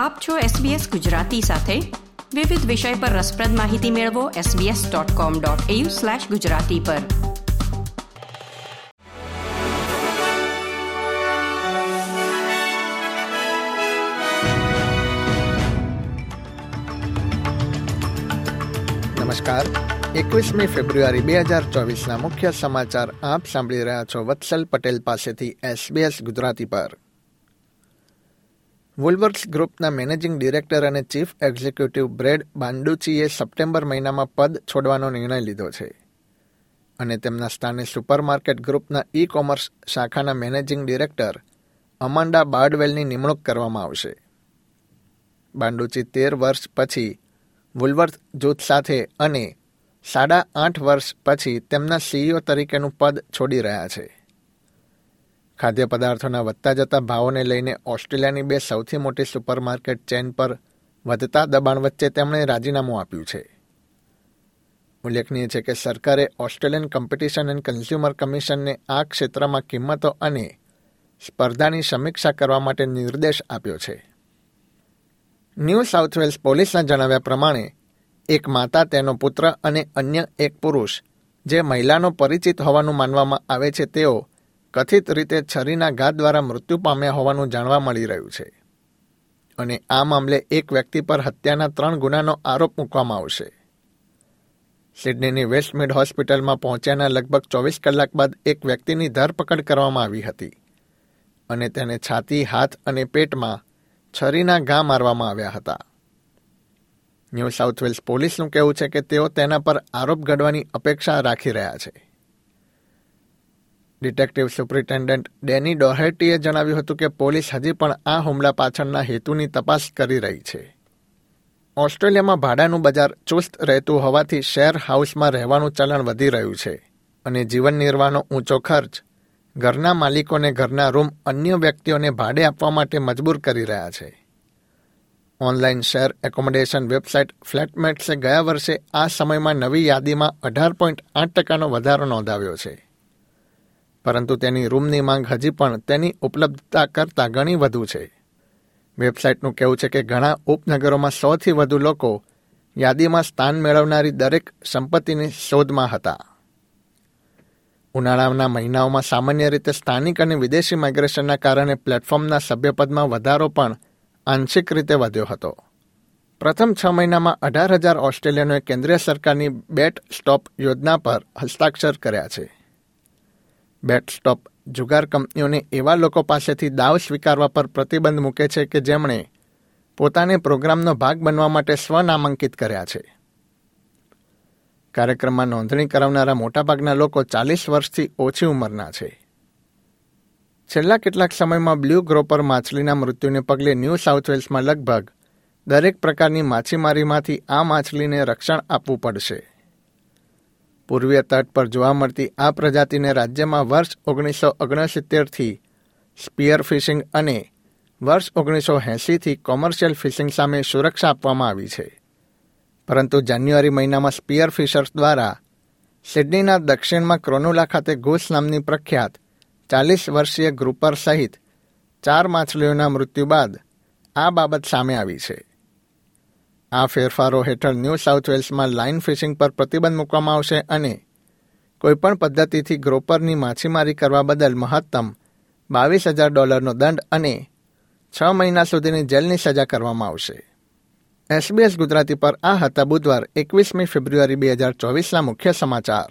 આપ છો SBS ગુજરાતી સાથે. વિવિધ વિષય પર રસપ્રદ માહિતી મેળવો sbs.com.au/gujarati પર. નમસ્કાર. એકવીસમી ફેબ્રુઆરી બે હજાર ચોવીસના મુખ્ય સમાચાર આપ સાંભળી રહ્યા છો વત્સલ પટેલ પાસેથી એસબીએસ ગુજરાતી પર. વુલવર્સ ગ્રુપના મેનેજિંગ ડિરેક્ટર અને ચીફ એક્ઝિક્યુટિવ બ્રેડ બાંડુચીએ સપ્ટેમ્બર મહિનામાં પદ છોડવાનો નિર્ણય લીધો છે. અને તેમના સ્થાને સુપરમાર્કેટ ગ્રુપના ઈ કોમર્સ શાખાના મેનેજિંગ ડિરેક્ટર અમાંડા બાર્ડવેલની નિમણૂક કરવામાં આવશે. બાંડુચી તેર વર્ષ પછી વુલવર્થ જૂથ સાથે અને સાડા આઠ વર્ષ પછી તેમના સીઈઓ તરીકેનું પદ છોડી રહ્યા છે. ખાદ્ય પદાર્થોના વધતા જતા ભાવોને લઈને ઓસ્ટ્રેલિયાની બે સૌથી મોટી સુપરમાર્કેટ ચેન પર વધતા દબાણ વચ્ચે તેમણે રાજીનામું આપ્યું છે. ઉલ્લેખનીય છે કે સરકારે ઓસ્ટ્રેલિયન કોમ્પિટિશન એન્ડ કન્ઝ્યુમર કમિશનને આ ક્ષેત્રમાં કિંમતો અને સ્પર્ધાની સમીક્ષા કરવા માટે નિર્દેશ આપ્યો છે. ન્યૂ સાઉથ વેલ્સ પોલીસના જણાવ્યા પ્રમાણે, એક માતા, તેનો પુત્ર અને અન્ય એક પુરુષ, જે મહિલાનો પરિચિત હોવાનું માનવામાં આવે છે, તેઓ કથિત રીતે છરીના ઘા દ્વારા મૃત્યુ પામ્યા હોવાનું જાણવા મળી રહ્યું છે. અને આ મામલે એક વ્યક્તિ પર હત્યાના ત્રણ ગુનાનો આરોપ મૂકવામાં આવશે. સિડનીની વેસ્ટમિડ હોસ્પિટલમાં પહોંચ્યાના લગભગ ચોવીસ કલાક બાદ એક વ્યક્તિની ધરપકડ કરવામાં આવી હતી અને તેને છાતી, હાથ અને પેટમાં છરીના ઘા મારવામાં આવ્યા હતા. ન્યૂ સાઉથ વેલ્સ પોલીસનું કહેવું છે કે તેઓ તેના પર આરોપ ઘડવાની અપેક્ષા રાખી રહ્યા છે. ડિટેક્ટિવ સુપ્રિન્ટેન્ડન્ટ ડેની ડોહેટીએ જણાવ્યું હતું કે પોલીસ હજી પણ આ હુમલા પાછળના હેતુની તપાસ કરી રહી છે. ઓસ્ટ્રેલિયામાં ભાડાનું બજાર ચુસ્ત રહેતું હોવાથી શેર હાઉસમાં રહેવાનું ચલણ વધી રહ્યું છે અને જીવન નિર્વાહનો ઊંચો ખર્ચ, ઘરના માલિકોને ઘરના રૂમ અન્ય વ્યક્તિઓને ભાડે આપવા માટે મજબૂર કરી રહ્યા છે. ઓનલાઈન શેર એકોમોડેશન વેબસાઇટ ફ્લેટમેટ્સે ગયા વર્ષે આ સમયમાં નવી યાદીમાં અઢાર પોઈન્ટ આઠ ટકાનો વધારો નોંધાવ્યો છે. પરંતુ તેની રૂમની માંગ હજી પણ તેની ઉપલબ્ધતા કરતાં ઘણી વધુ છે. વેબસાઇટનું કહેવું છે કે ઘણા ઉપનગરોમાં સૌથી વધુ લોકો યાદીમાં સ્થાન મેળવનારી દરેક સંપત્તિની શોધમાં હતા. ઉનાળાના મહિનાઓમાં સામાન્ય રીતે સ્થાનિક અને વિદેશી માઇગ્રેશનના કારણે પ્લેટફોર્મના સભ્યપદમાં વધારો પણ આંશિક રીતે વધ્યો હતો. પ્રથમ છ મહિનામાં અઢાર હજાર ઓસ્ટ્રેલિયનોએ કેન્દ્રીય સરકારની બેટ સ્ટોપ યોજના પર હસ્તાક્ષર કર્યા છે. બેટ સ્ટોપ જુગાર કંપનીઓને એવા લોકો પાસેથી દાવ સ્વીકારવા પર પ્રતિબંધ મૂકે છે કે જેમણે પોતાને પ્રોગ્રામનો ભાગ બનવા માટે સ્વનામાંકિત કર્યા છે. કાર્યક્રમમાં નોંધણી કરાવનારા મોટાભાગના લોકો ચાલીસ વર્ષથી ઓછી ઉંમરના છે. છેલ્લા કેટલાક સમયમાં બ્લુ ગ્રોપર માછલીના મૃત્યુને પગલે ન્યૂ સાઉથ વેલ્સમાં લગભગ દરેક પ્રકારની માછીમારીમાંથી આ માછલીને રક્ષણ આપવું પડશે. પૂર્વીય તટ પર જોવા મળતી આ પ્રજાતિને રાજ્યમાં વર્ષ ઓગણીસો ઓગણસિત્તેરથી સ્પિયર ફિશિંગ અને વર્ષ ઓગણીસો એંસીથી કોમર્શિયલ ફિશિંગ સામે સુરક્ષા આપવામાં આવી છે. પરંતુ જાન્યુઆરી મહિનામાં સ્પિયર ફિશર્સ દ્વારા સિડનીના દક્ષિણમાં ક્રોનુલા ખાતે ઘોષ નામની પ્રખ્યાત ચાલીસ વર્ષીય ગ્રુપર સહિત ચાર માછલીઓના મૃત્યુ બાદ આ બાબત સામે આવી છે. આ ફેરફારો હેઠળ ન્યૂ સાઉથ વેલ્સમાં લાઇન ફિશિંગ પર પ્રતિબંધ મૂકવામાં આવશે અને કોઈપણ પદ્ધતિથી ગ્રોપરની માછીમારી કરવા બદલ મહત્તમ બાવીસ હજાર ડોલરનો દંડ અને છ મહિના સુધીની જેલની સજા કરવામાં આવશે. એસબીએસ ગુજરાતી પર આ હતા બુધવાર એકવીસમી ફેબ્રુઆરી બે હજાર ચોવીસના મુખ્ય સમાચાર.